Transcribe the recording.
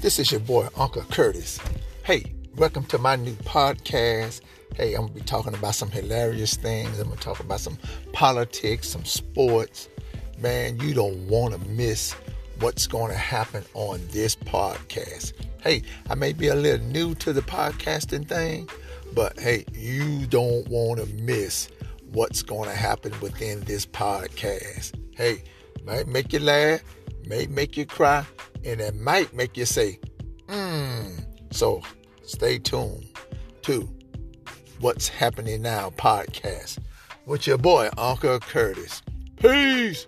This is your boy, Uncle Curtis. Hey, welcome to my new podcast. Hey, I'm gonna be talking about some hilarious things. I'm gonna talk about some politics, some sports. Man, you don't want to miss what's going to happen on this podcast. Hey, I may be a little new to the podcasting thing, but hey, you don't want to miss what's going to happen within this podcast. Hey, might make you laugh, may make you cry, and it might make you say, mmm. So stay tuned to What's Happening Now podcast with your boy, Uncle Curtis. Peace.